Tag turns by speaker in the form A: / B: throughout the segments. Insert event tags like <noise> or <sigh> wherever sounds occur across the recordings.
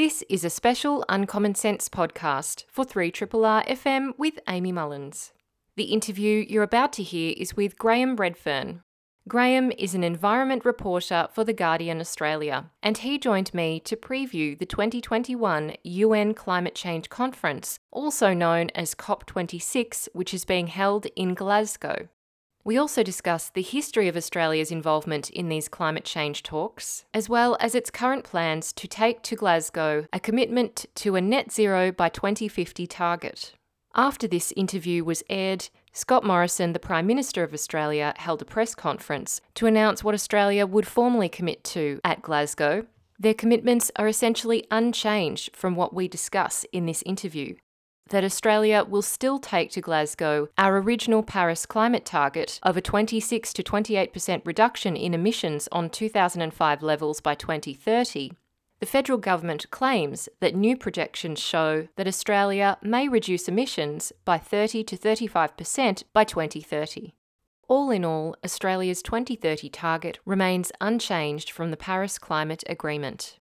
A: This is a special Uncommon Sense podcast for 3RRR FM with Amy Mullins. The interview you're about to hear is with Graham Readfearn. Graham is an environment reporter for The Guardian Australia, and he joined me to preview the 2021 UN Climate Change Conference, also known as COP26, which is being held in Glasgow. We also discuss the history of Australia's involvement in these climate change talks, as well as its current plans to take to Glasgow a commitment to a net zero by 2050 target. After this interview was aired, Scott Morrison, the Prime Minister of Australia, held a press conference to announce what Australia would formally commit to at Glasgow. Their commitments are essentially unchanged from what we discuss in this interview. That Australia will still take to Glasgow our original Paris climate target of a 26 to 28% reduction in emissions on 2005 levels by 2030, the federal government claims that new projections show that Australia may reduce emissions by 30 to 35% by 2030. All in all, Australia's 2030 target remains unchanged from the Paris Climate Agreement.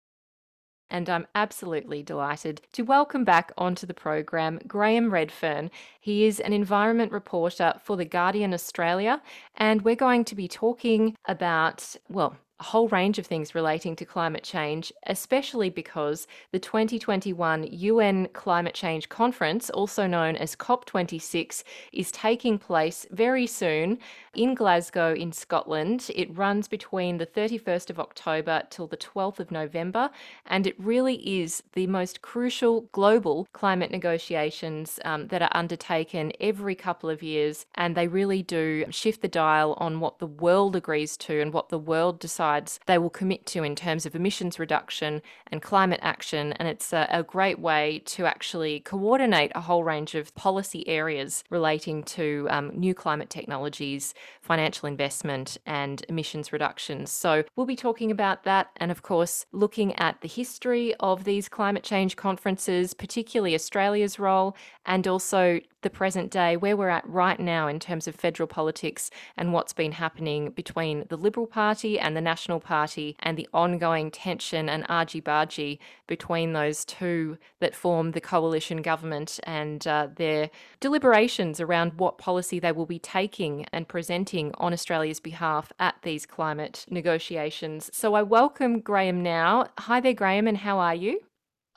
A: And I'm absolutely delighted to welcome back onto the program Graham Readfearn. He is an environment reporter for The Guardian Australia, and we're going to be talking about, well, a whole range of things relating to climate change, especially because the 2021 UN Climate Change Conference, also known as COP26, is taking place very soon in Glasgow in Scotland. It runs between the 31st of October till the 12th of November, and it really is the most crucial global climate negotiations um, that are undertaken every couple of years, and they really do shift the dial on what the world agrees to and what the world decides they will commit to in terms of emissions reduction and climate action. And it's a, a great way to actually coordinate a whole range of policy areas relating to um, new climate technologies, financial investment, and emissions reductions. So we'll be talking about that. And of course, looking at the history of these climate change conferences, particularly Australia's role, and also the present day, where we're at right now in terms of federal politics and what's been happening between the Liberal Party and the National Party and the ongoing tension and argy bargy between those two that form the coalition government and uh, their deliberations around what policy they will be taking and presenting on Australia's behalf at these climate negotiations. So I welcome Graham now. Hi there, Graham, and how are you?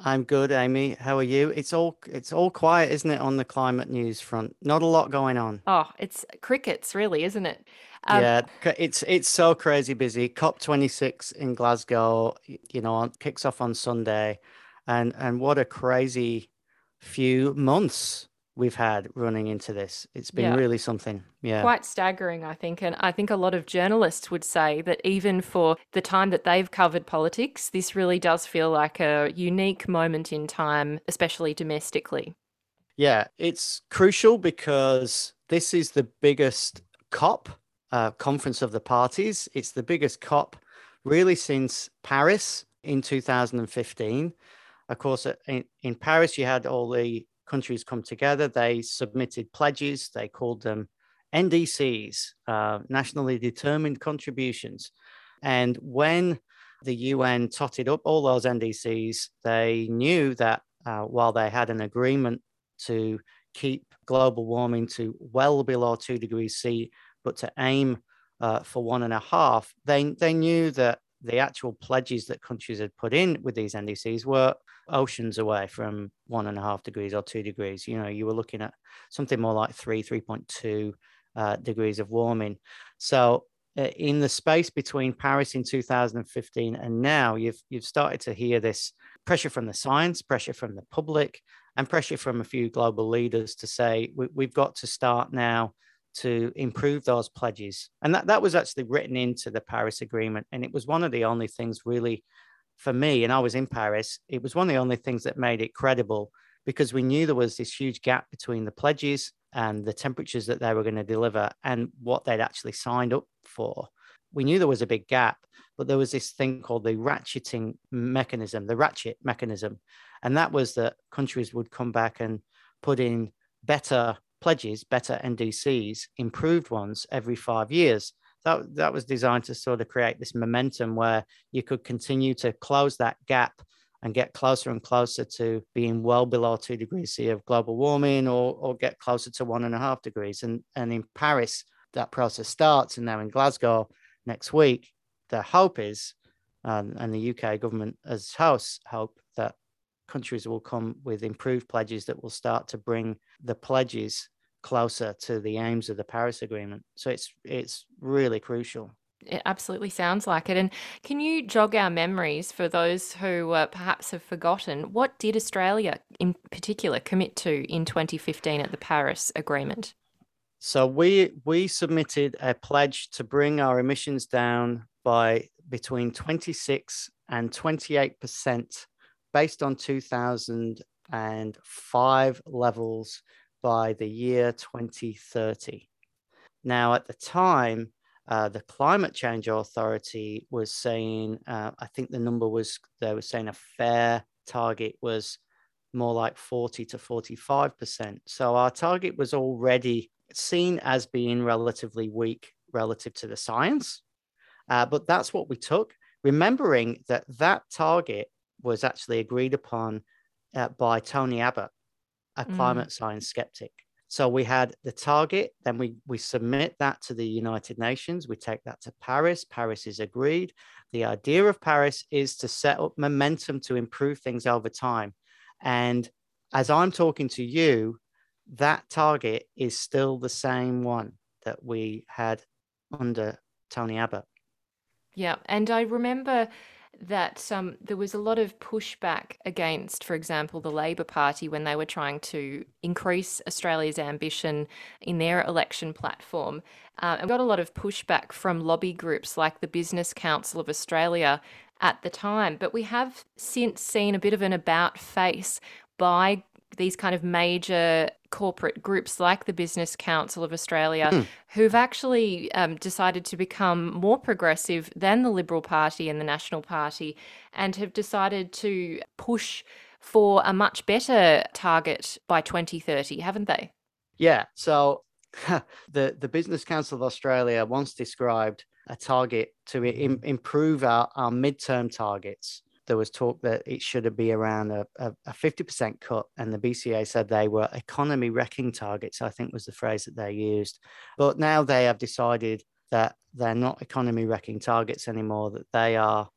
B: I'm good, Amy. How are you? It's all it's all quiet, isn't it, on the climate news front? Not a lot going on.
A: Oh, it's crickets, really, isn't it?
B: Um, yeah, it's it's so crazy busy. COP26 in Glasgow, you know, kicks off on Sunday, and and what a crazy few months we've had running into this. It's been yeah. really something. Yeah.
A: Quite staggering, I think. And I think a lot of journalists would say that even for the time that they've covered politics, this really does feel like a unique moment in time, especially domestically.
B: Yeah, it's crucial because this is the biggest COP, uh, Conference of the Parties. It's the biggest COP really since Paris in 2015. Of course, in, in Paris, you had all the countries come together. They submitted pledges. They called them NDCs, uh, nationally determined contributions. And when the UN totted up all those NDCs, they knew that uh, while they had an agreement to keep global warming to well below two degrees C, but to aim uh, for one and a half, they, they knew that the actual pledges that countries had put in with these NDCs were oceans away from one and a half degrees or two degrees. You know, you were looking at something more like three, 3.2 uh, degrees of warming. So, uh, in the space between Paris in 2015 and now, you've you've started to hear this pressure from the science, pressure from the public, and pressure from a few global leaders to say we, we've got to start now to improve those pledges. And that, that was actually written into the Paris Agreement. And it was one of the only things really for me, and I was in Paris, it was one of the only things that made it credible because we knew there was this huge gap between the pledges and the temperatures that they were going to deliver and what they'd actually signed up for. We knew there was a big gap, but there was this thing called the ratcheting mechanism, the ratchet mechanism. And that was that countries would come back and put in better pledges, better NDCs, improved ones every five years that that was designed to sort of create this momentum where you could continue to close that gap and get closer and closer to being well below two degrees C of global warming or, or get closer to one and a half degrees. And, and in Paris, that process starts. And now in Glasgow next week, the hope is, um, and the UK government as house hope that countries will come with improved pledges that will start to bring the pledges closer to the aims of the Paris Agreement. So it's it's really crucial.
A: It absolutely sounds like it. And can you jog our memories for those who uh, perhaps have forgotten? What did Australia, in particular, commit to in 2015 at the Paris Agreement?
B: So we we submitted a pledge to bring our emissions down by between 26 and 28 percent, based on 2005 levels by the year 2030. Now, at the time, uh, the Climate Change Authority was saying, uh, I think the number was, they were saying a fair target was more like 40 to 45%. So our target was already seen as being relatively weak relative to the science. Uh, but that's what we took, remembering that that target was actually agreed upon uh, by Tony Abbott, a mm. climate science skeptic. So we had the target, then we, we submit that to the United Nations. We take that to Paris. Paris is agreed. The idea of Paris is to set up momentum to improve things over time. And as I'm talking to you, that target is still the same one that we had under Tony Abbott.
A: Yeah. And I remember that um, there was a lot of pushback against, for example, the Labor Party when they were trying to increase Australia's ambition in their election platform. Uh, and got a lot of pushback from lobby groups like the Business Council of Australia at the time. But we have since seen a bit of an about face by these kind of major corporate groups like the Business Council of Australia, mm. who've actually um, decided to become more progressive than the Liberal Party and the National Party, and have decided to push for a much better target by 2030, haven't they?
B: Yeah. So <laughs> the the Business Council of Australia once described a target to Im- improve our, our midterm targets there was talk that it should be around a, a, a 50% cut. And the BCA said they were economy wrecking targets, I think was the phrase that they used. But now they have decided that they're not economy wrecking targets anymore, that they are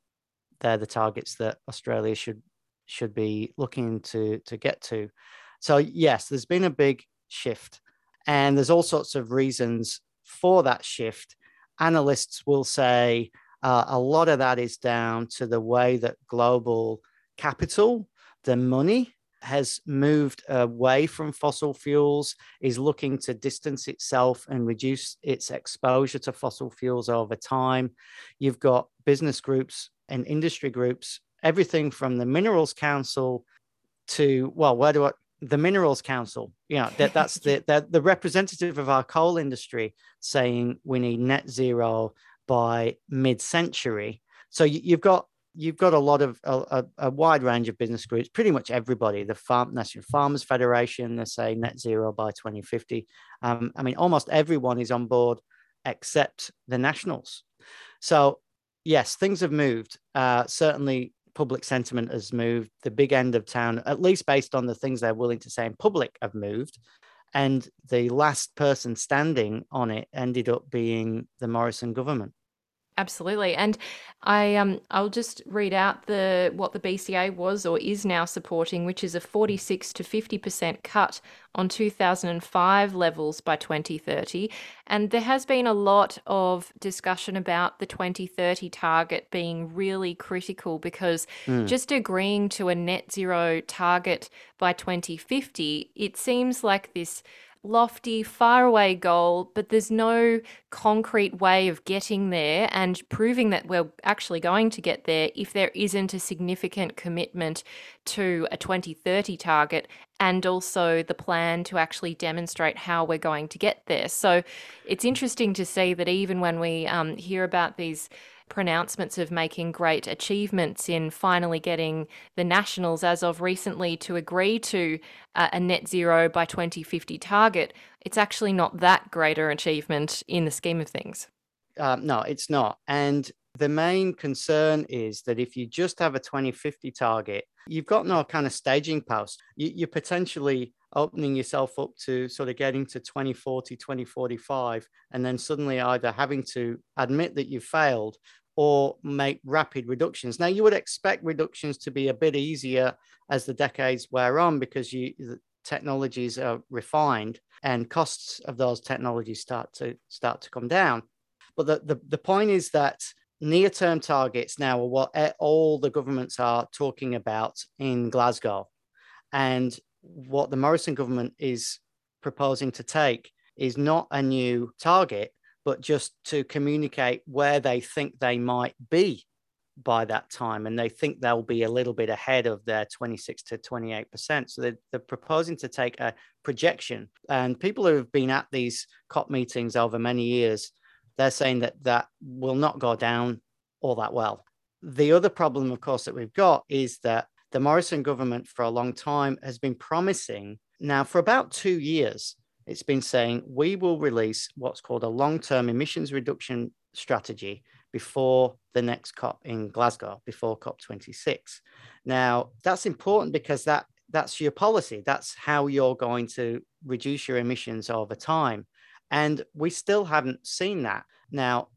B: they're the targets that Australia should should be looking to to get to. So yes, there's been a big shift, and there's all sorts of reasons for that shift. Analysts will say uh, a lot of that is down to the way that global capital, the money, has moved away from fossil fuels, is looking to distance itself and reduce its exposure to fossil fuels over time. You've got business groups and industry groups, everything from the Minerals Council to, well, where do I, the Minerals Council, you know, that, that's <laughs> the, the, the representative of our coal industry saying we need net zero by mid-century. So you, have got you've got a lot of a, a, wide range of business groups. Pretty much everybody, the Farm National Farmers Federation, they say net zero by 2050. Um, I mean, almost everyone is on board except the Nationals. So yes, things have moved. Uh, certainly, public sentiment has moved. The big end of town, at least based on the things they're willing to say in public, have moved and the last person standing on it ended up being the Morrison government.
A: Absolutely. And I um I'll just read out the what the BCA was or is now supporting, which is a 46 to 50% cut on 2005 levels by 2030. And there has been a lot of discussion about the 2030 target being really critical because mm. just agreeing to a net zero target by 2050, it seems like this lofty, faraway goal, but there's no concrete way of getting there and proving that we're actually going to get there if there isn't a significant commitment to a 2030 target and also the plan to actually demonstrate how we're going to get there. So it's interesting to see that even when we um, hear about these pronouncements of making great achievements in finally getting the Nationals, as of recently, to agree to uh, a net zero by 2050 target, it's actually not that greater achievement in the scheme of things.
B: Um, no, it's not. And The main concern is that if you just have a 2050 target, you've got no kind of staging post. You, are potentially opening yourself up to sort of getting to 2040, 2045, and then suddenly either having to admit that you've failed or make rapid reductions. Now, you would expect reductions to be a bit easier as the decades wear on because you, the technologies are refined and costs of those technologies start to start to come down. But the, the, the point is that near-term targets now are what all the governments are talking about in Glasgow. And what the Morrison government is proposing to take is not a new target, but just to communicate where they think they might be by that time. And they think they'll be a little bit ahead of their 26 to 28%. So they're, they're proposing to take a projection. And people who have been at these COP meetings over many years, they're saying that that will not go down all that well. The other problem, of course, that we've got is that the Morrison government for a long time has been promising now for about two years it's been saying we will release what's called a long term emissions reduction strategy before the next COP in Glasgow, before COP26. Now, that's important because that, that's your policy. That's how you're going to reduce your emissions over time. And we still haven't seen that. Now,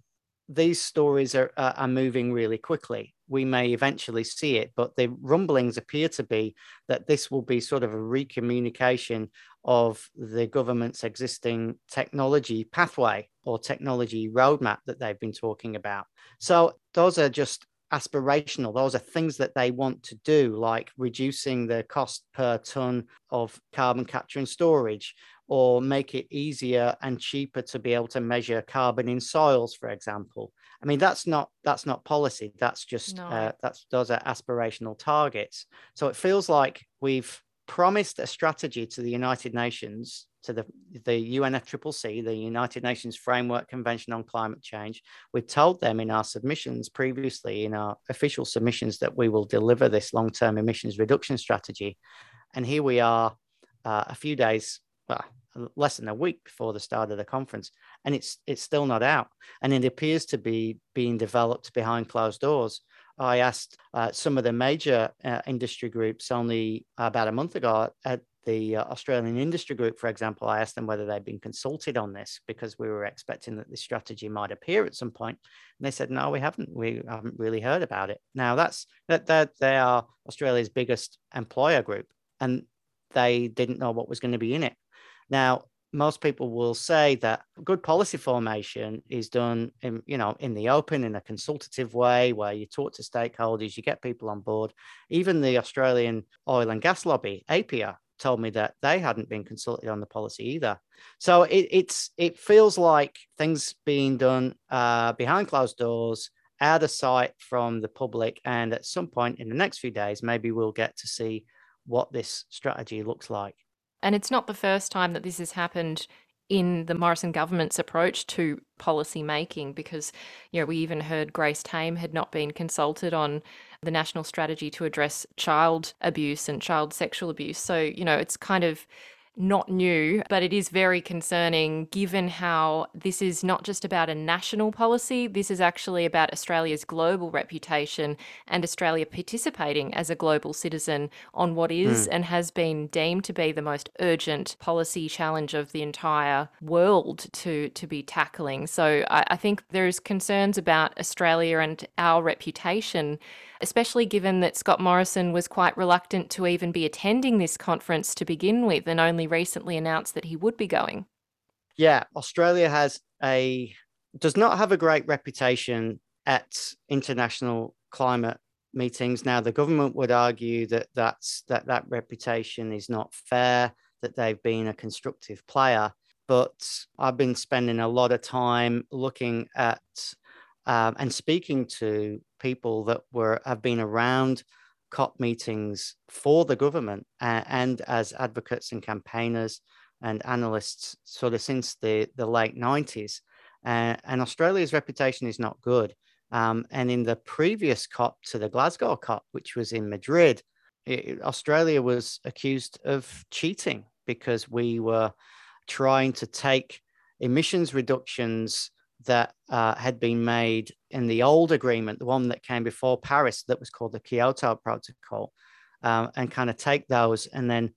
B: these stories are, uh, are moving really quickly we may eventually see it. But the rumblings appear to be that this will be sort of a recommunication of the government's existing technology pathway or technology roadmap that they've been talking about. So those are just aspirational. Those are things that they want to do, like reducing the cost per ton of carbon capture and storage, or make it easier and cheaper to be able to measure carbon in soils, for example. I mean, that's not that's not policy. That's just no. uh, that's those are aspirational targets. So it feels like we've promised a strategy to the United Nations, to the the UNFCCC, the United Nations Framework Convention on Climate Change. We've told them in our submissions previously, in our official submissions, that we will deliver this long-term emissions reduction strategy, and here we are, uh, a few days well, less than a week before the start of the conference, and it's it's still not out, and it appears to be being developed behind closed doors. I asked uh, some of the major uh, industry groups only about a month ago at the uh, Australian Industry Group, for example. I asked them whether they'd been consulted on this because we were expecting that this strategy might appear at some point, and they said, "No, we haven't. We haven't really heard about it." Now that's that that they are Australia's biggest employer group, and they didn't know what was going to be in it. Now, most people will say that good policy formation is done in you know in the open in a consultative way where you talk to stakeholders you get people on board. Even the australian oil and gas lobby APPEA told me that they hadn't been consulted on the policy either. So it, it's it feels like things being done uh, behind closed doors out of sight from the public and at some point in the next few days maybe we'll get to see what this strategy looks like
A: and it's not the first time that this has happened in the Morrison government's approach to policy making because you know we even heard Grace Tame had not been consulted on the national strategy to address child abuse and child sexual abuse. So you know it's kind of not new, but it is very concerning given how this is not just about a national policy, this is actually about Australia's global reputation and Australia participating as a global citizen on what is mm. and has been deemed to be the most urgent policy challenge of the entire world to, to be tackling. So I, I think there's concerns about Australia and our reputation especially given that Scott Morrison was quite reluctant to even be attending this conference to begin with and only recently announced that he would be going.
B: Yeah, Australia has a does not have a great reputation at international climate meetings. Now, the government would argue that that's that that reputation is not fair, that they've been a constructive player. But I've been spending a lot of time looking at um, and speaking to people that were have been around COP meetings for the government and as advocates and campaigners and analysts sort of since the, the late 90s. Uh, and Australia's reputation is not good. Um, and in the previous COP to the Glasgow COP, which was in Madrid, it, Australia was accused of cheating because we were trying to take emissions reductions that uh, had been made in the old agreement, the one that came before Paris, that was called the Kyoto Protocol, um, and kind of take those and then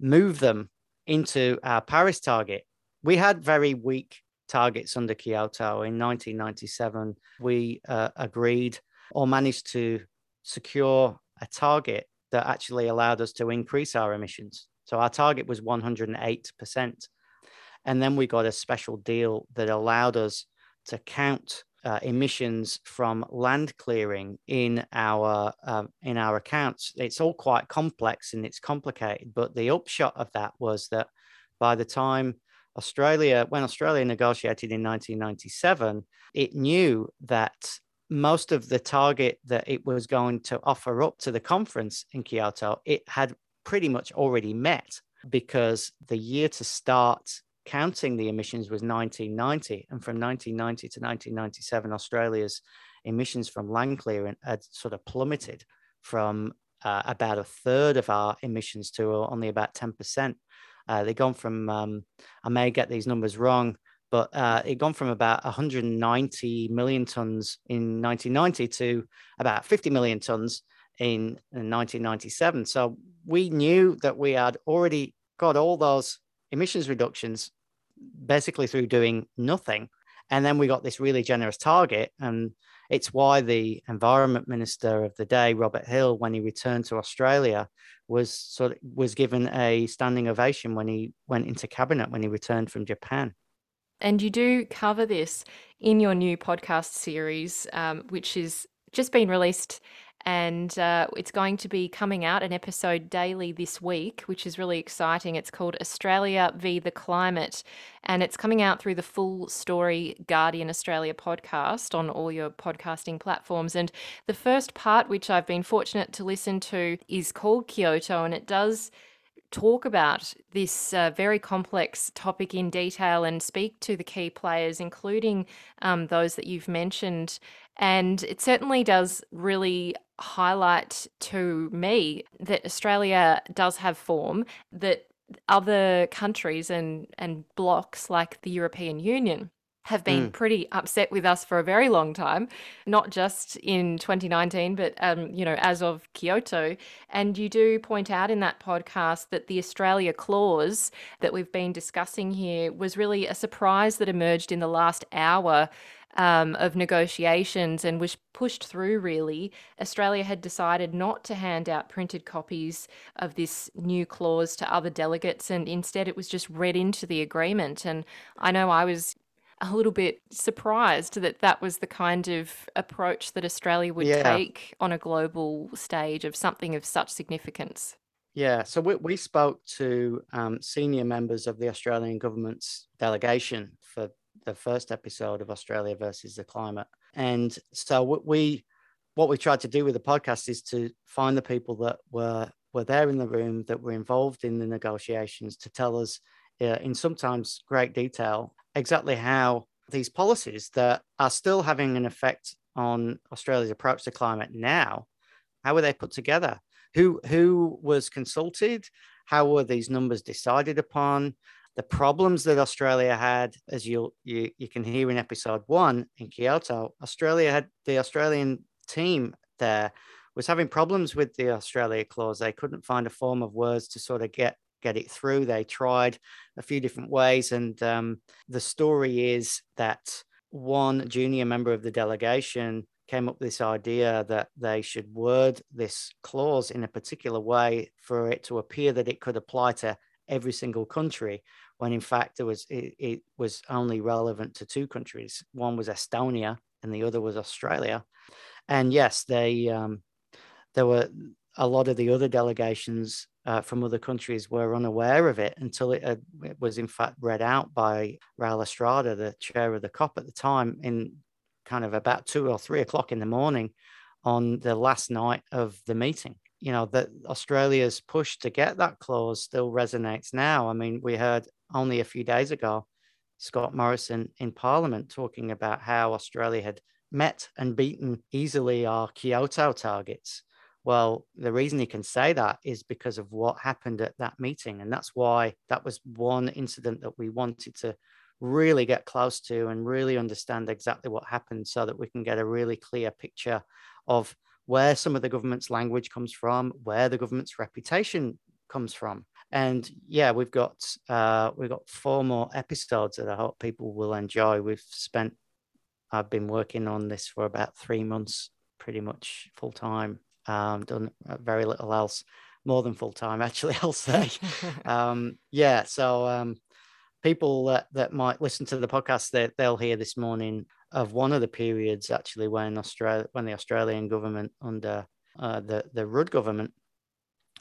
B: move them into our Paris target. We had very weak targets under Kyoto in 1997. We uh, agreed or managed to secure a target that actually allowed us to increase our emissions. So our target was 108%. And then we got a special deal that allowed us to count uh, emissions from land clearing in our uh, in our accounts. It's all quite complex and it's complicated, but the upshot of that was that by the time Australia, when Australia negotiated in 1997, it knew that most of the target that it was going to offer up to the conference in Kyoto, it had pretty much already met because the year to start counting the emissions was 1990. And from 1990 to 1997, Australia's emissions from land clearing had sort of plummeted from uh, about a third of our emissions to only about 10%. Uh, they've gone from, um, I may get these numbers wrong, but uh, it gone from about 190 million tons in 1990 to about 50 million tons in 1997. So we knew that we had already got all those emissions reductions basically through doing nothing. And then we got this really generous target. And it's why the environment minister of the day, Robert Hill, when he returned to Australia, was sort of was given a standing ovation when he went into cabinet when he returned from Japan.
A: And you do cover this in your new podcast series, um, which is just been released and uh, it's going to be coming out an episode daily this week, which is really exciting. It's called Australia v the Climate, and it's coming out through the Full Story Guardian Australia podcast on all your podcasting platforms. And the first part, which I've been fortunate to listen to, is called Kyoto, and it does talk about this uh, very complex topic in detail and speak to the key players, including um, those that you've mentioned. And it certainly does really highlight to me that Australia does have form, that other countries and, and blocks like the European Union have been mm. pretty upset with us for a very long time, not just in 2019, but um, you know, as of Kyoto. And you do point out in that podcast that the Australia clause that we've been discussing here was really a surprise that emerged in the last hour um, of negotiations and was pushed through really. Australia had decided not to hand out printed copies of this new clause to other delegates, and instead it was just read into the agreement. And I know I was a little bit surprised that that was the kind of approach that Australia would yeah. take on a global stage of something of such significance.
B: Yeah, so we, we spoke to um, senior members of the Australian government's delegation for the first episode of Australia versus the climate. And so we what we tried to do with the podcast is to find the people that were were there in the room that were involved in the negotiations to tell us uh, in sometimes great detail exactly how these policies that are still having an effect on Australia's approach to climate now, how were they put together? Who who was consulted? How were these numbers decided upon? The problems that Australia had, as you you you can hear in episode one in Kyoto, Australia had the Australian team there was having problems with the Australia clause. They couldn't find a form of words to sort of get get it through. They tried a few different ways, and um, the story is that one junior member of the delegation came up with this idea that they should word this clause in a particular way for it to appear that it could apply to every single country when in fact it was it, it was only relevant to two countries. One was Estonia and the other was Australia. And yes, they um, there were a lot of the other delegations uh, from other countries were unaware of it until it, it, was in fact read out by Raul Estrada, the chair of the COP at the time, in kind of about two or three o'clock in the morning on the last night of the meeting you know that Australia's push to get that clause still resonates now. I mean, we heard only a few days ago Scott Morrison in Parliament talking about how Australia had met and beaten easily our Kyoto targets. Well, the reason he can say that is because of what happened at that meeting. And that's why that was one incident that we wanted to really get close to and really understand exactly what happened so that we can get a really clear picture of where some of the government's language comes from, where the government's reputation comes from. And yeah, we've got uh, we've got four more episodes that I hope people will enjoy. We've spent I've been working on this for about three months, pretty much full time. Um, done very little else, more than full time <laughs> actually. I'll say. <laughs> um, yeah, so um, people that, that might listen to the podcast, they, they'll hear this morning of one of the periods actually when Australia, when the Australian government under uh, the the Rudd government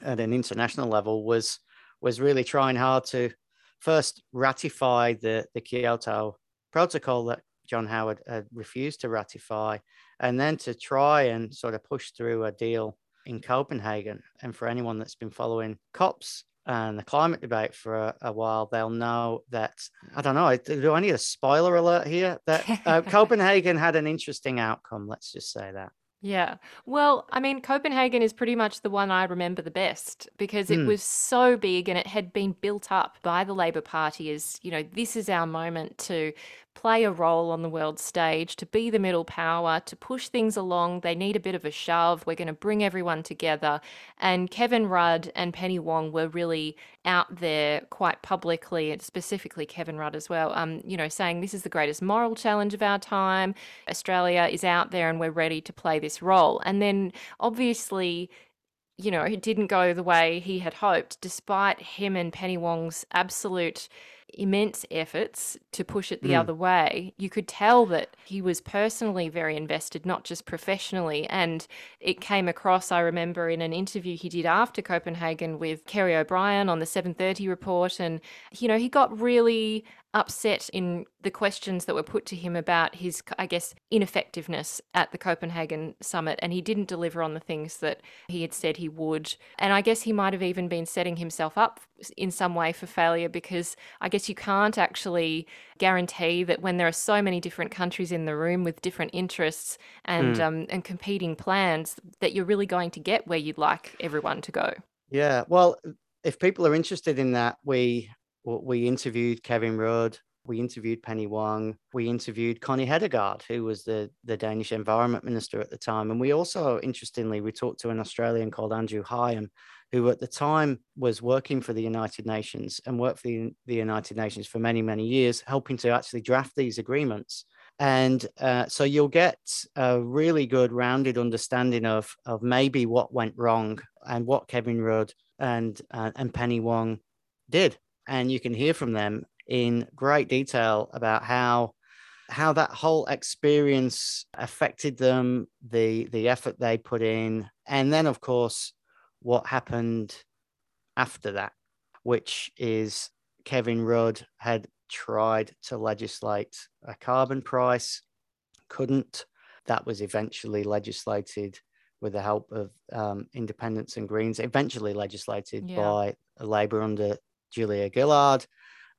B: at an international level was was really trying hard to first ratify the the Kyoto Protocol that John Howard had refused to ratify, and then to try and sort of push through a deal in Copenhagen. And for anyone that's been following COPs and the climate debate for a, a, while, they'll know that I don't know. Do I need a spoiler alert here? That uh, <laughs> Copenhagen had an interesting outcome. Let's just say that.
A: Yeah. Well, I mean, Copenhagen is pretty much the one I remember the best because it
B: Mm.
A: was so big and it had been built up by the Labor Party as, you know, this is our moment to play a role on the world stage, to be the middle power, to push things along. They need a bit of a shove. We're going to bring everyone together. And Kevin Rudd and Penny Wong were really out there quite publicly, and specifically Kevin Rudd as well, um, you know, saying this is the greatest moral challenge of our time. Australia is out there and we're ready to play this role. And then obviously, you know, it didn't go the way he had hoped, despite him and Penny Wong's absolute immense efforts to push it the
B: Mm.
A: other way. You could tell that he was personally very invested, not just professionally. And it came across, I remember, in an interview he did after Copenhagen with Kerry O'Brien on the 730 report. And, you know, he got really upset in the questions that were put to him about his, I guess, ineffectiveness at the Copenhagen summit. And he didn't deliver on the things that he had said he would. And I guess he might have even been setting himself up in some way for failure because I guess you can't actually guarantee that when there are so many different countries in the room with different interests and
B: Mm.
A: um, and competing plans that you're really going to get where you'd like everyone to go.
B: Yeah. Well, if people are interested in that, we we interviewed Kevin Rudd, we interviewed Penny Wong, we interviewed Connie Hedegaard, who was the the Danish environment minister at the time, and we also, interestingly, we talked to an Australian called Andrew Higham, who at the time was working for the United Nations and worked for the, the United Nations for many many years, helping to actually draft these agreements. And uh, so you'll get a really good rounded understanding of of maybe what went wrong and what Kevin Rudd and uh, and Penny Wong did, and you can hear from them in great detail about how how that whole experience affected them, the the effort they put in, and then of course what happened after that, which is Kevin Rudd had tried to legislate a carbon price, couldn't. That was eventually legislated with the help of um, independents and Greens, eventually legislated
A: Yeah.
B: by Labor under Julia Gillard.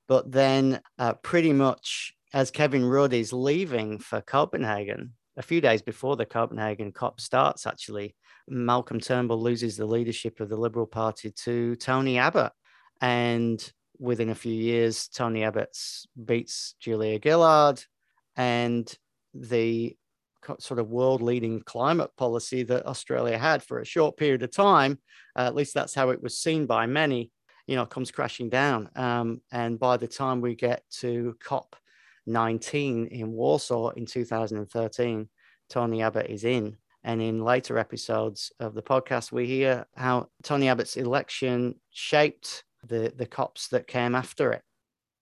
B: But then, uh, pretty much as Kevin Rudd is leaving for Copenhagen, a few days before the Copenhagen COP starts, actually, Malcolm Turnbull loses the leadership of the Liberal Party to Tony Abbott. And within a few years, Tony Abbott beats Julia Gillard and the sort of world leading climate policy that Australia had for a short period of time, uh, at least that's how it was seen by many, you know, comes crashing down. Um, and by the time we get to COP 19 in Warsaw in 2013, Tony Abbott is in. And in later episodes of the podcast, we hear how Tony Abbott's election shaped the, the COPs that came after it.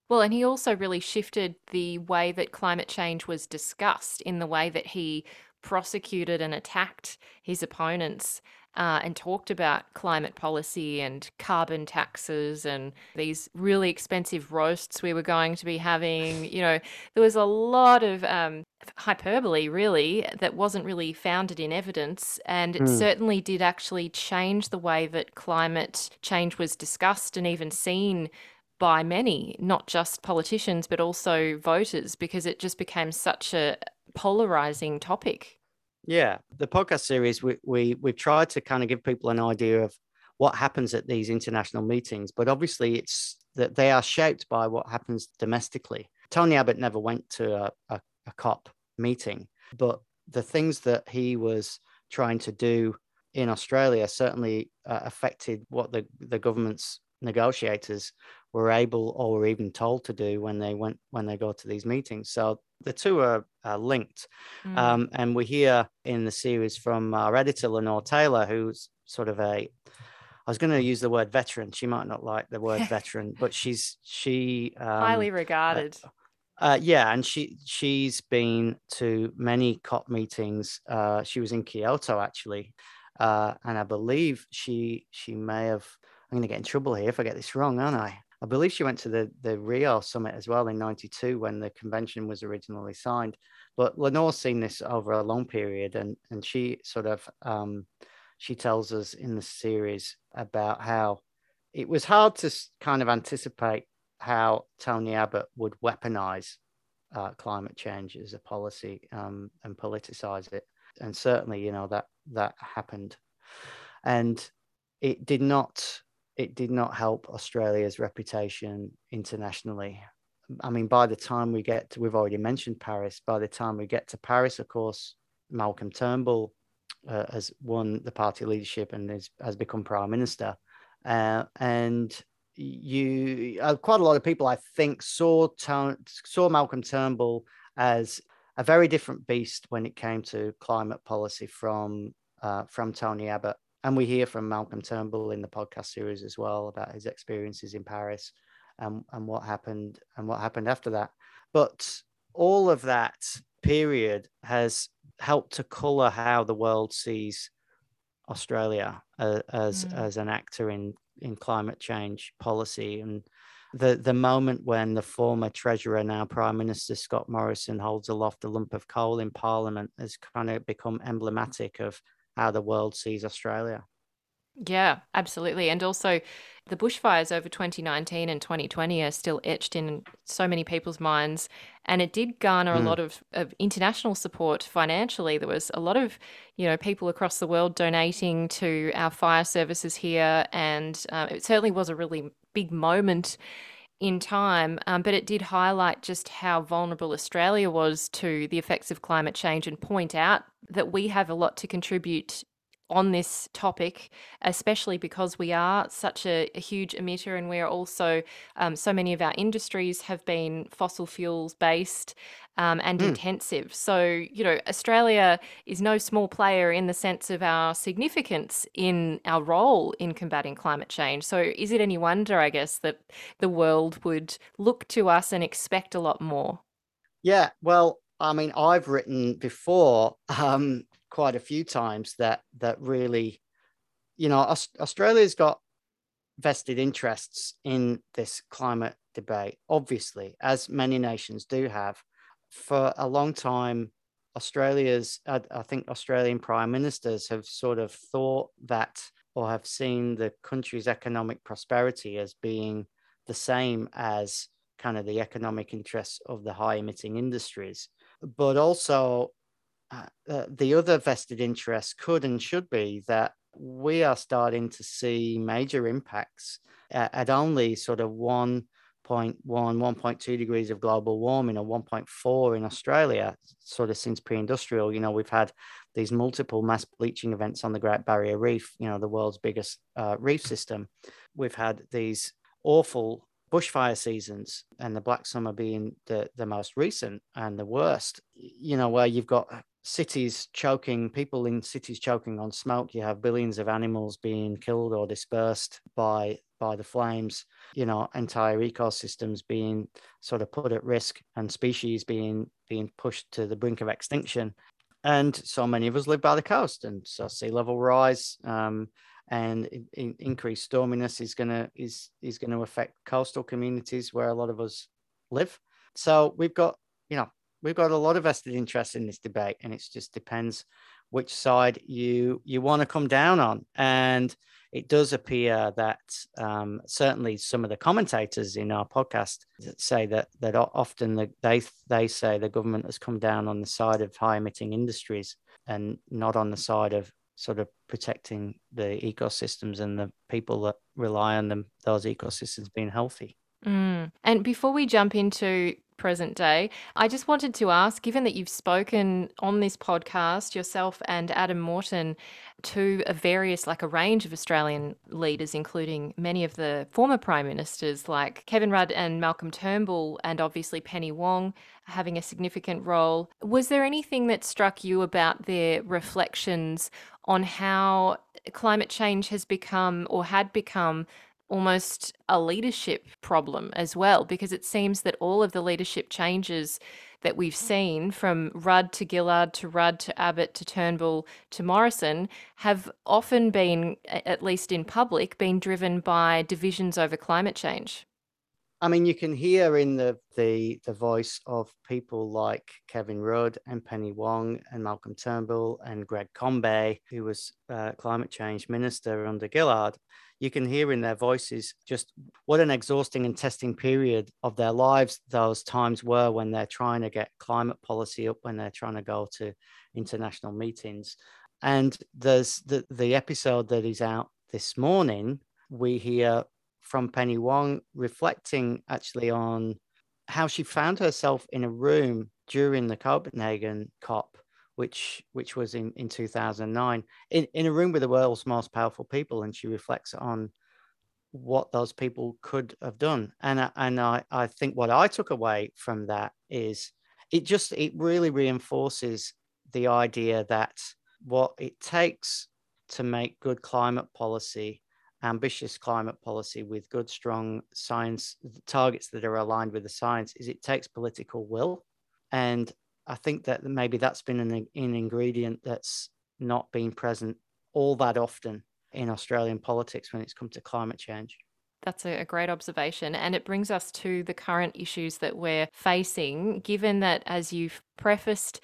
A: Well, and he also really shifted the way that climate change was discussed in the way that he prosecuted and attacked his opponents uh, and talked about climate policy and carbon taxes and these really expensive roasts we were going to be having. You know, there was a lot of um, hyperbole, really, that wasn't really founded in evidence. And it
B: Mm.
A: certainly did actually change the way that climate change was discussed and even seen by many, not just politicians, but also voters, because it just became such a polarizing topic.
B: Yeah, the podcast series we we we've tried to kind of give people an idea of what happens at these international meetings, but obviously it's that they are shaped by what happens domestically. Tony Abbott never went to a, a, a COP meeting, but the things that he was trying to do in Australia certainly uh, affected what the, the government's negotiators were able or were even told to do when they went when they go to these meetings. So the two are uh, linked, mm. um, and we hear in the series from our editor Lenore Taylor, who's sort of a I was going to use the word veteran. She might not like the word <laughs> veteran, but she's she um,
A: highly regarded.
B: Uh, uh, yeah, and she she's been to many COP meetings. Uh, she was in Kyoto actually, uh, and I believe she she may have. I'm going to get in trouble here if I get this wrong, aren't I? I believe she went to the the Rio summit as well in '92 when the convention was originally signed. But Lenore's seen this over a long period, and and she sort of um, she tells us in the series about how it was hard to kind of anticipate how Tony Abbott would weaponize uh, climate change as a policy um, and politicize it, and certainly, you know that that happened, and it did not it did not help Australia's reputation internationally. I mean, by the time we get to, we've already mentioned Paris. By the time we get to Paris, of course, Malcolm Turnbull uh, has won the party leadership and is, has become prime minister. Uh, and you, uh, quite a lot of people, I think, saw saw Malcolm Turnbull as a very different beast when it came to climate policy from uh, from Tony Abbott. And we hear from Malcolm Turnbull in the podcast series as well about his experiences in Paris and, and what happened and what happened after that. But all of that period has helped to color how the world sees Australia uh, as mm. as an actor in in climate change policy and the the moment when the former treasurer now prime minister Scott Morrison holds aloft a lump of coal in parliament has kind of become emblematic of how the world sees Australia.
A: Yeah, absolutely. And also, the bushfires over 2019 and 2020 are still etched in so many people's minds. And it did garner mm. a hmm. lot of, of international support financially. There was a lot of, you know, people across the world donating to our fire services here. And uh, it certainly was a really big moment in time, um, but it did highlight just how vulnerable Australia was to the effects of climate change and point out that we have a lot to contribute on this topic, especially because we are such a, a huge emitter and we are also, um, so many of our industries have been fossil fuels based um, and mm. intensive. So, you know, Australia is no small player in the sense of our significance in our role in combating climate change. So, is it any wonder, I guess, that the world would look to us and expect a lot more?
B: Yeah, well, I mean, I've written before um, quite a few times that that really, you know, Australia's got vested interests in this climate debate, obviously, as many nations do have. For a long time, Australia's, I, I think Australian prime ministers have sort of thought that or have seen the country's economic prosperity as being the same as kind of the economic interests of the high emitting industries. But also, uh, uh, the other vested interest could and should be that we are starting to see major impacts at, at only sort of 1.1, 1.2 degrees of global warming or 1.4 in Australia, sort of since pre industrial. You know, we've had these multiple mass bleaching events on the Great Barrier Reef, you know, the world's biggest uh, reef system. We've had these awful bushfire seasons and the black summer being the, the most recent and the worst you know where you've got cities choking, people in cities choking on smoke. You have billions of animals being killed or dispersed by by the flames. You know, entire ecosystems being sort of put at risk and species being being pushed to the brink of extinction. And so many of us live by the coast, and so sea level rise um, and in, in, increased storminess is gonna is is going to affect coastal communities where a lot of us live. So we've got you know we've got a lot of vested interest in this debate, and it just depends which side you you want to come down on. And it does appear that um, certainly some of the commentators in our podcast say that that often the, they they say the government has come down on the side of high emitting industries and not on the side of sort of protecting the ecosystems and the people that rely on them those ecosystems being healthy.
A: Mm. And before we jump into present day. I just wanted to ask given that you've spoken on this podcast, yourself and Adam Morton, to a various, like a range of Australian leaders, including many of the former prime ministers like Kevin Rudd and Malcolm Turnbull, and obviously Penny Wong having a significant role. Was there anything that struck you about their reflections on how climate change has become or had become almost a leadership problem as well, because it seems that all of the leadership changes that we've seen from Rudd to Gillard to Rudd to Abbott to Turnbull to Morrison have often been, at least in public, been driven by divisions over climate change.
B: I mean, you can hear in the, the the voice of people like Kevin Rudd and Penny Wong and Malcolm Turnbull and Greg Combet, who was uh, climate change minister under Gillard. You can hear in their voices just what an exhausting and testing period of their lives those times were when they're trying to get climate policy up, when they're trying to go to international meetings. And there's the, the episode that is out this morning. We hear from Penny Wong, reflecting actually on how she found herself in a room during the Copenhagen COP, which which was in, in 2009, in, in a room with the world's most powerful people, and she reflects on what those people could have done. And and I, I think what I took away from that is it just it really reinforces the idea that what it takes to make good climate policy ambitious climate policy with good, strong science targets that are aligned with the science is it takes political will. And I think that maybe that's been an, an ingredient that's not been present all that often in Australian politics when it's come to climate change.
A: That's a, great observation. And it brings us to the current issues that we're facing, given that, as you've prefaced,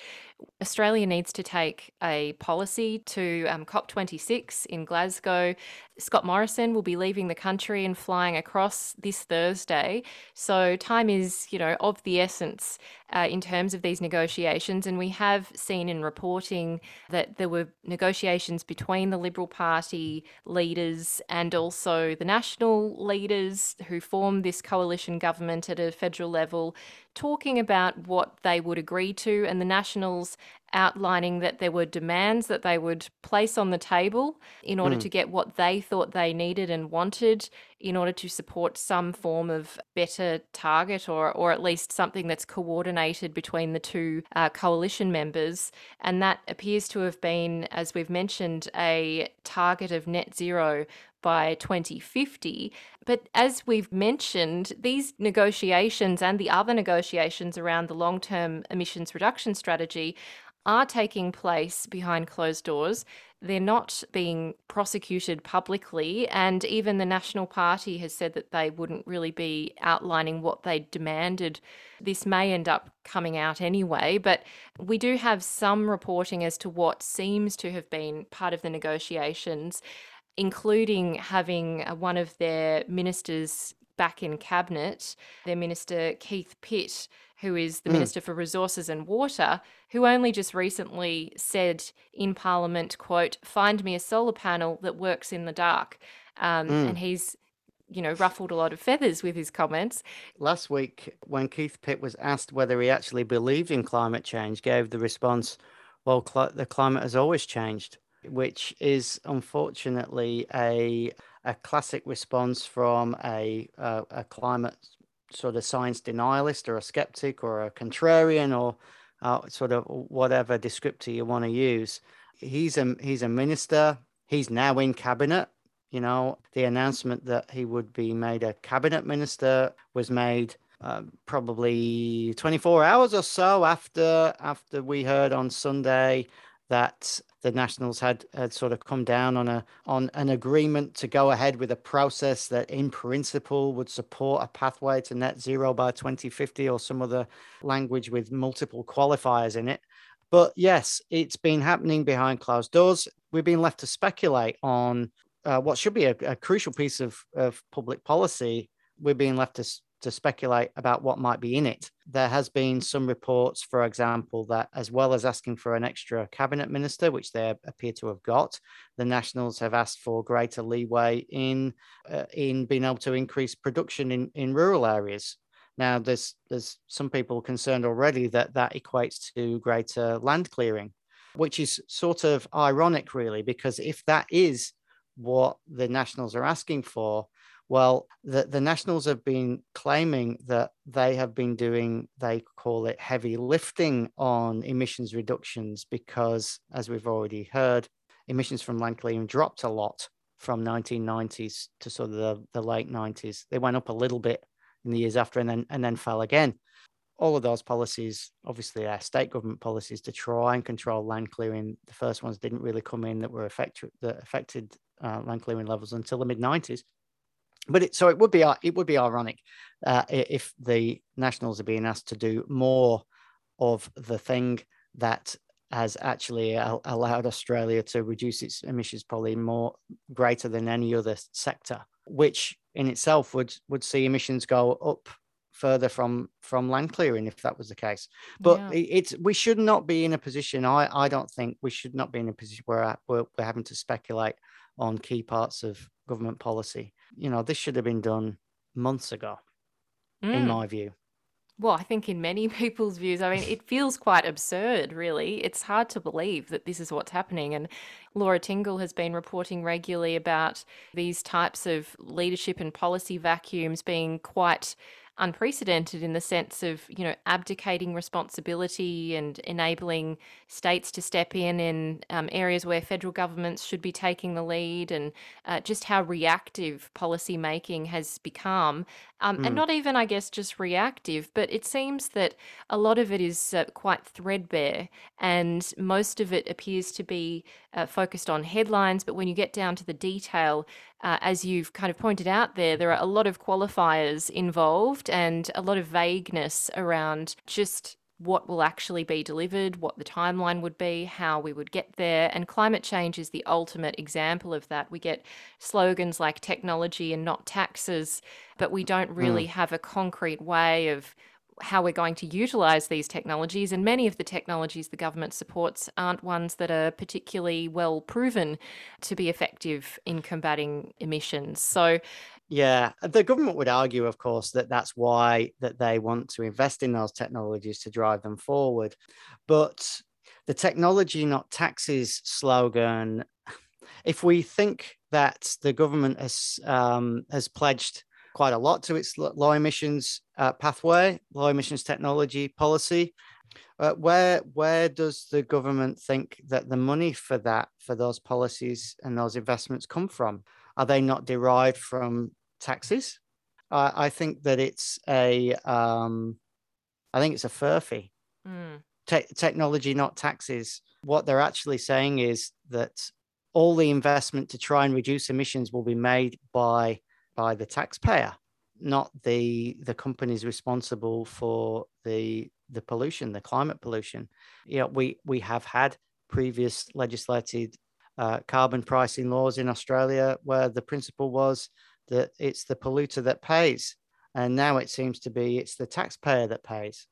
A: Australia needs to take a policy to um, COP26 in Glasgow. Scott Morrison will be leaving the country and flying across this Thursday. So time is, you know, of the essence uh, in terms of these negotiations. And we have seen in reporting that there were negotiations between the Liberal Party leaders and also the national leaders who formed this coalition government at a federal level talking about what they would agree to, and the Nationals outlining that there were demands that they would place on the table in order mm. to get what they thought they needed and wanted in order to support some form of better target or, or at least something that's coordinated between the two uh, coalition members. And that appears to have been, as we've mentioned, a target of net zero by 2050. But as we've mentioned, these negotiations and the other negotiations around the long term emissions reduction strategy are taking place behind closed doors. They're not being prosecuted publicly, and even the National Party has said that they wouldn't really be outlining what they demanded. This may end up coming out anyway, but we do have some reporting as to what seems to have been part of the negotiations including having uh, one of their ministers back in cabinet, their minister Keith Pitt, who is the mm. Minister for Resources and Water, who only just recently said in Parliament, quote, find me a solar panel that works in the dark. Um, mm. And he's, you know, ruffled a lot of feathers with his comments.
B: Last week, when Keith Pitt was asked whether he actually believed in climate change, gave the response, well, cl- the climate has always changed which is unfortunately a a classic response from a a, a climate sort of science denialist or a skeptic or a contrarian or uh, sort of whatever descriptor you want to use. He's a he's a minister. He's now in cabinet. You know, the announcement that he would be made a cabinet minister was made uh, probably 24 hours or so after after we heard on Sunday that the Nationals had, had sort of come down on a on an agreement to go ahead with a process that, in principle, would support a pathway to net zero by 2050 or some other language with multiple qualifiers in it. But yes, it's been happening behind closed doors. We've been left to speculate on uh, what should be a, a crucial piece of, of public policy. We're being left to to speculate about what might be in it. There has been some reports, for example, that as well as asking for an extra cabinet minister, which they appear to have got, the Nationals have asked for greater leeway in uh, in being able to increase production in, in rural areas. Now, there's there's some people concerned already that that equates to greater land clearing, which is sort of ironic, really, because if that is what the Nationals are asking for, well, the, the Nationals have been claiming that they have been doing, they call it heavy lifting on emissions reductions because, as we've already heard, emissions from land clearing dropped a lot from 1990s to sort of the, the late 90s. They went up a little bit in the years after and then and then fell again. All of those policies, obviously, are state government policies to try and control land clearing. The first ones didn't really come in that were affect, that affected uh, land clearing levels until the mid 90s. But it, so it would be it would be ironic uh, if the nationals are being asked to do more of the thing that has actually allowed Australia to reduce its emissions probably more greater than any other sector, which in itself would would see emissions go up further from from land clearing if that was the case. But yeah. it's we should not be in a position. I I don't think we should not be in a position where we're, we're having to speculate on key parts of government policy. You know, this should have been done months ago, mm. in my view
A: well, I think in many <laughs> people's views, I mean, it feels quite absurd, really. It's hard to believe that this is what's happening. And Laura Tingle has been reporting regularly about these types of leadership and policy vacuums being quite unprecedented in the sense of you know abdicating responsibility and enabling states to step in in um, areas where federal governments should be taking the lead and uh, just how reactive policy making has become um, mm. and not even i guess just reactive but it seems that a lot of it is uh, quite threadbare and most of it appears to be uh, focused on headlines but when you get down to the detail uh, as you've kind of pointed out there, there are a lot of qualifiers involved and a lot of vagueness around just what will actually be delivered, what the timeline would be, how we would get there. And climate change is the ultimate example of that. We get slogans like technology and not taxes, but we don't really mm. have a concrete way of how we're going to utilize these technologies. And many of the technologies the government supports aren't ones that are particularly well proven to be effective in combating emissions. So,
B: yeah, the government would argue, of course, that that's why that they want to invest in those technologies to drive them forward. But the technology, not taxes slogan, if we think that the government has um, has pledged quite a lot to its low emissions uh, pathway, low emissions technology policy. Uh, where where does the government think that the money for that for those policies and those investments come from? Are they not derived from taxes? Uh, I think that it's a um, I think it's a furphy. Mm. Te- technology, not taxes. What they're actually saying is that all the investment to try and reduce emissions will be made by by the taxpayer, not the the companies responsible for the the pollution, the climate pollution. You know, we we have had previous legislated uh, carbon pricing laws in Australia where the principle was that it's the polluter that pays, and now it seems to be it's the taxpayer that pays.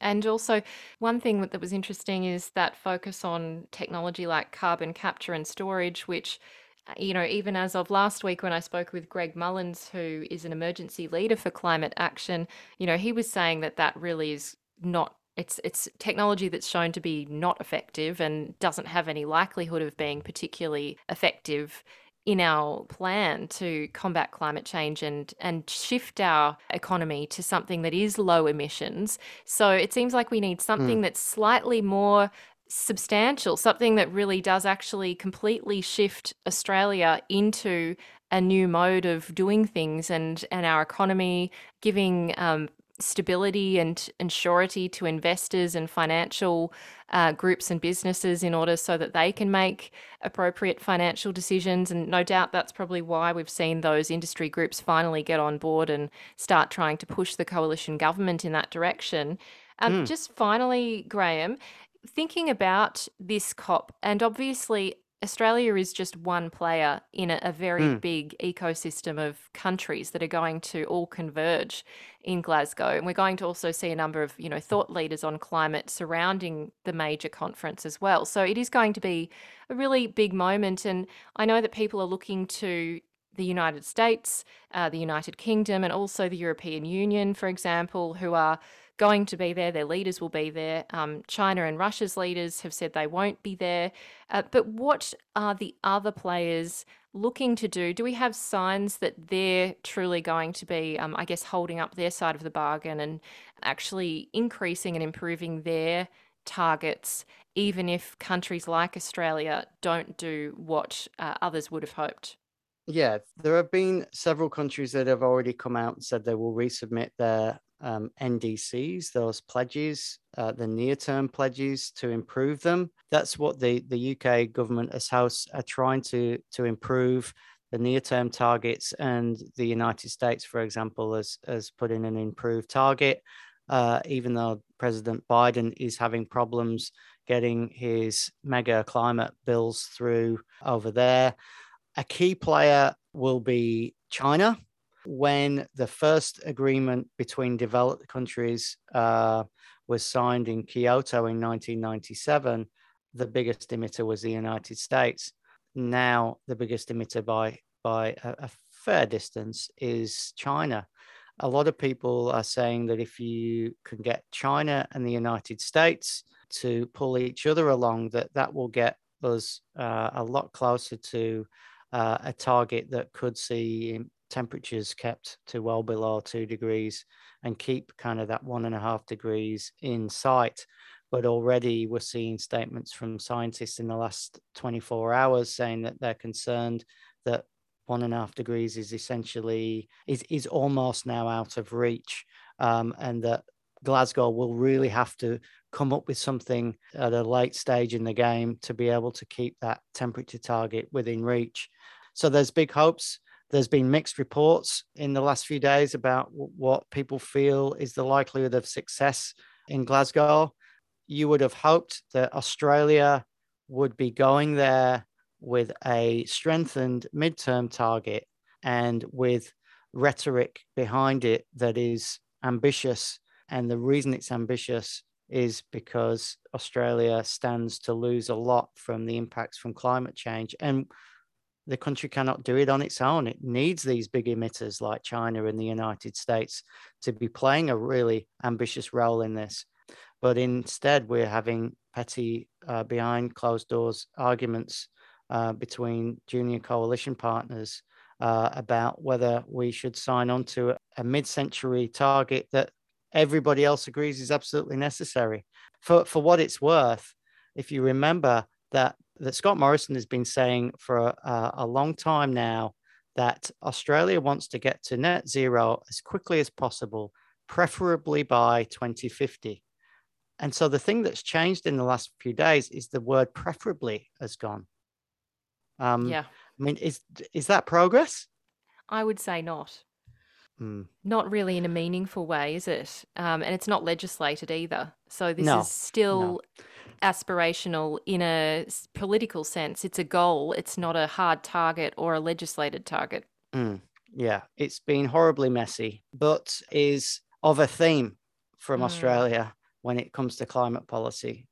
A: And also, one thing that was interesting is that focus on technology like carbon capture and storage, which uh, you know, even as of last week when I spoke with Greg Mullins, who is an emergency leader for climate action, you know, he was saying that that really is not it's it's technology that's shown to be not effective and doesn't have any likelihood of being particularly effective in our plan to combat climate change and and shift our economy to something that is low emissions. So it seems like we need something mm. that's slightly more substantial, something that really does actually completely shift Australia into a new mode of doing things and, and our economy, giving um, stability and, and surety to investors and financial uh, groups and businesses in order so that they can make appropriate financial decisions. And no doubt that's probably why we've seen those industry groups finally get on board and start trying to push the coalition government in that direction. Um, mm. Just finally, Graham, thinking about this COP, and obviously Australia is just one player in a, a very mm. big ecosystem of countries that are going to all converge in Glasgow. And we're going to also see a number of, you know, thought leaders on climate surrounding the major conference as well. So it is going to be a really big moment. And I know that people are looking to the United States, uh, the United Kingdom, and also the European Union, for example, who are going to be there. Their leaders will be there. Um, China and Russia's leaders have said they won't be there. Uh, but what are the other players looking to do? Do we have signs that they're truly going to be, um, I guess, holding up their side of the bargain and actually increasing and improving their targets, even if countries like Australia don't do what uh, others would have hoped?
B: Yeah, there have been several countries that have already come out and said they will resubmit their um, NDCs, those pledges, uh, the near term pledges to improve them. That's what the, the UK government as House are trying to, to improve the near term targets. And the United States, for example, has, has put in an improved target, uh, even though President Biden is having problems getting his mega climate bills through over there. A key player will be China when the first agreement between developed countries uh, was signed in Kyoto in 1997, the biggest emitter was the United States. Now, the biggest emitter by by a, a fair distance is China. A lot of people are saying that if you can get China and the United States to pull each other along, that that will get us uh, a lot closer to uh, a target that could see temperatures kept to well below two degrees and keep kind of that one and a half degrees in sight. But already we're seeing statements from scientists in the last 24 hours saying that they're concerned that one and a half degrees is essentially is, is almost now out of reach um, and that Glasgow will really have to come up with something at a late stage in the game to be able to keep that temperature target within reach. So there's big hopes there's been mixed reports in the last few days about what people feel is the likelihood of success in Glasgow. You would have hoped that Australia would be going there with a strengthened midterm target and with rhetoric behind it that is ambitious. And the reason it's ambitious is because Australia stands to lose a lot from the impacts from climate change. And the country cannot do it on its own. It needs these big emitters like China and the United States to be playing a really ambitious role in this. But instead, we're having petty, uh, behind closed doors arguments uh, between junior coalition partners uh, about whether we should sign on to a mid century target that everybody else agrees is absolutely necessary. For, for what it's worth, if you remember that that Scott Morrison has been saying for a, a long time now that Australia wants to get to net zero as quickly as possible, preferably by 2050. And so the thing that's changed in the last few days is the word preferably has gone.
A: Um, yeah.
B: I mean, is is that progress?
A: I would say not.
B: Mm.
A: Not really in a meaningful way, is it? Um, and it's not legislated either. So this
B: no,
A: is still
B: no
A: aspirational in a political sense. It's a goal, it's not a hard target or a legislated target.
B: Mm, yeah, it's been horribly messy, but is of a theme from mm. Australia when it comes to climate policy.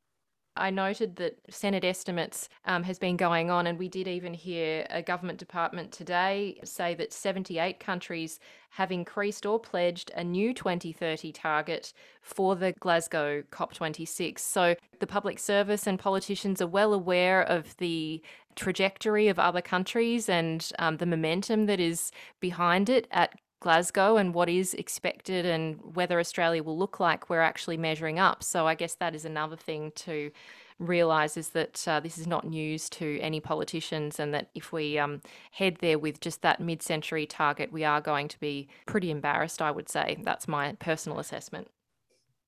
A: I noted that Senate estimates um, has been going on, and we did even hear a government department today say that 78 countries have increased or pledged a new 2030 target for the Glasgow COP26. So the public service and politicians are well aware of the trajectory of other countries and um, the momentum that is behind it at Glasgow and what is expected and whether Australia will look like we're actually measuring up. So I guess that is another thing to realise is that uh, this is not news to any politicians and that if we um, head there with just that mid-century target, we are going to be pretty embarrassed, I would say. That's my personal assessment.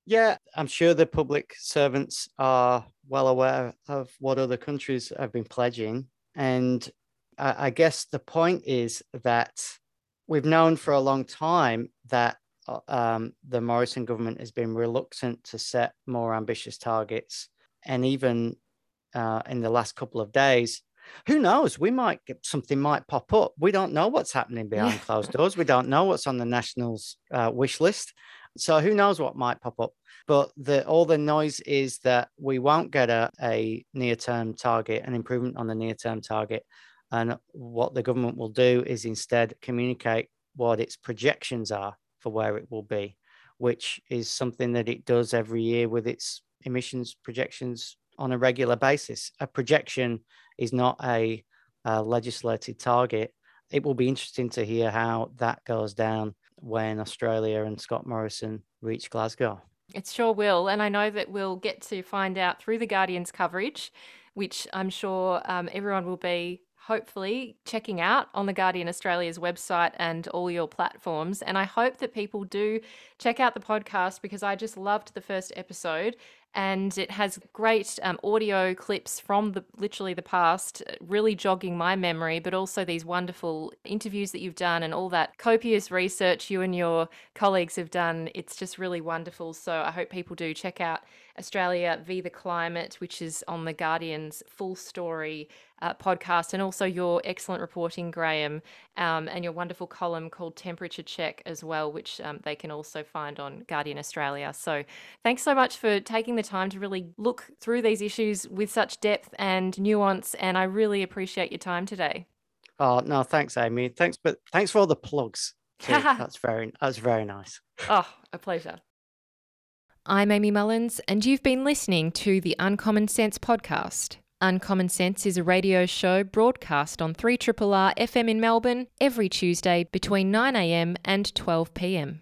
B: Yeah, I'm sure the public servants are well aware of what other countries have been pledging. And I, I guess the point is that we've known for a long time that uh, um, the Morrison government has been reluctant to set more ambitious targets. And even uh, in the last couple of days, who knows? We might get something might pop up. We don't know what's happening behind <laughs> closed doors. We don't know what's on the Nationals uh, wish list. So who knows what might pop up? But the all the noise is that we won't get a, a near term target, an improvement on the near term target And what the government will do is instead communicate what its projections are for where it will be, which is something that it does every year with its emissions projections on a regular basis. A projection is not a, a legislated target. It will be interesting to hear how that goes down when Australia and Scott Morrison reach Glasgow.
A: It sure will. And I know that we'll get to find out through the Guardian's coverage, which I'm sure um, everyone will be hopefully checking out on the Guardian Australia's website and all your platforms. And I hope that people do check out the podcast because I just loved the first episode and it has great um, audio clips from the literally the past, really jogging my memory, but also these wonderful interviews that you've done and all that copious research you and your colleagues have done. It's just really wonderful. So I hope people do check out Australia v the Climate, which is on the Guardian's full story uh, podcast, and also your excellent reporting, Graham, um, and your wonderful column called Temperature Check as well, which um, they can also find on Guardian Australia. So thanks so much for taking the time to really look through these issues with such depth and nuance, and I really appreciate your time today.
B: Oh no, thanks, Amy. Thanks, but thanks for all the plugs. <laughs> that's very that's very nice.
A: Oh, a pleasure. I'm Amy Mullins, and you've been listening to the Uncommon Sense podcast. Uncommon Sense is a radio show broadcast on 3RRR FM in Melbourne every Tuesday between 9am and 12pm.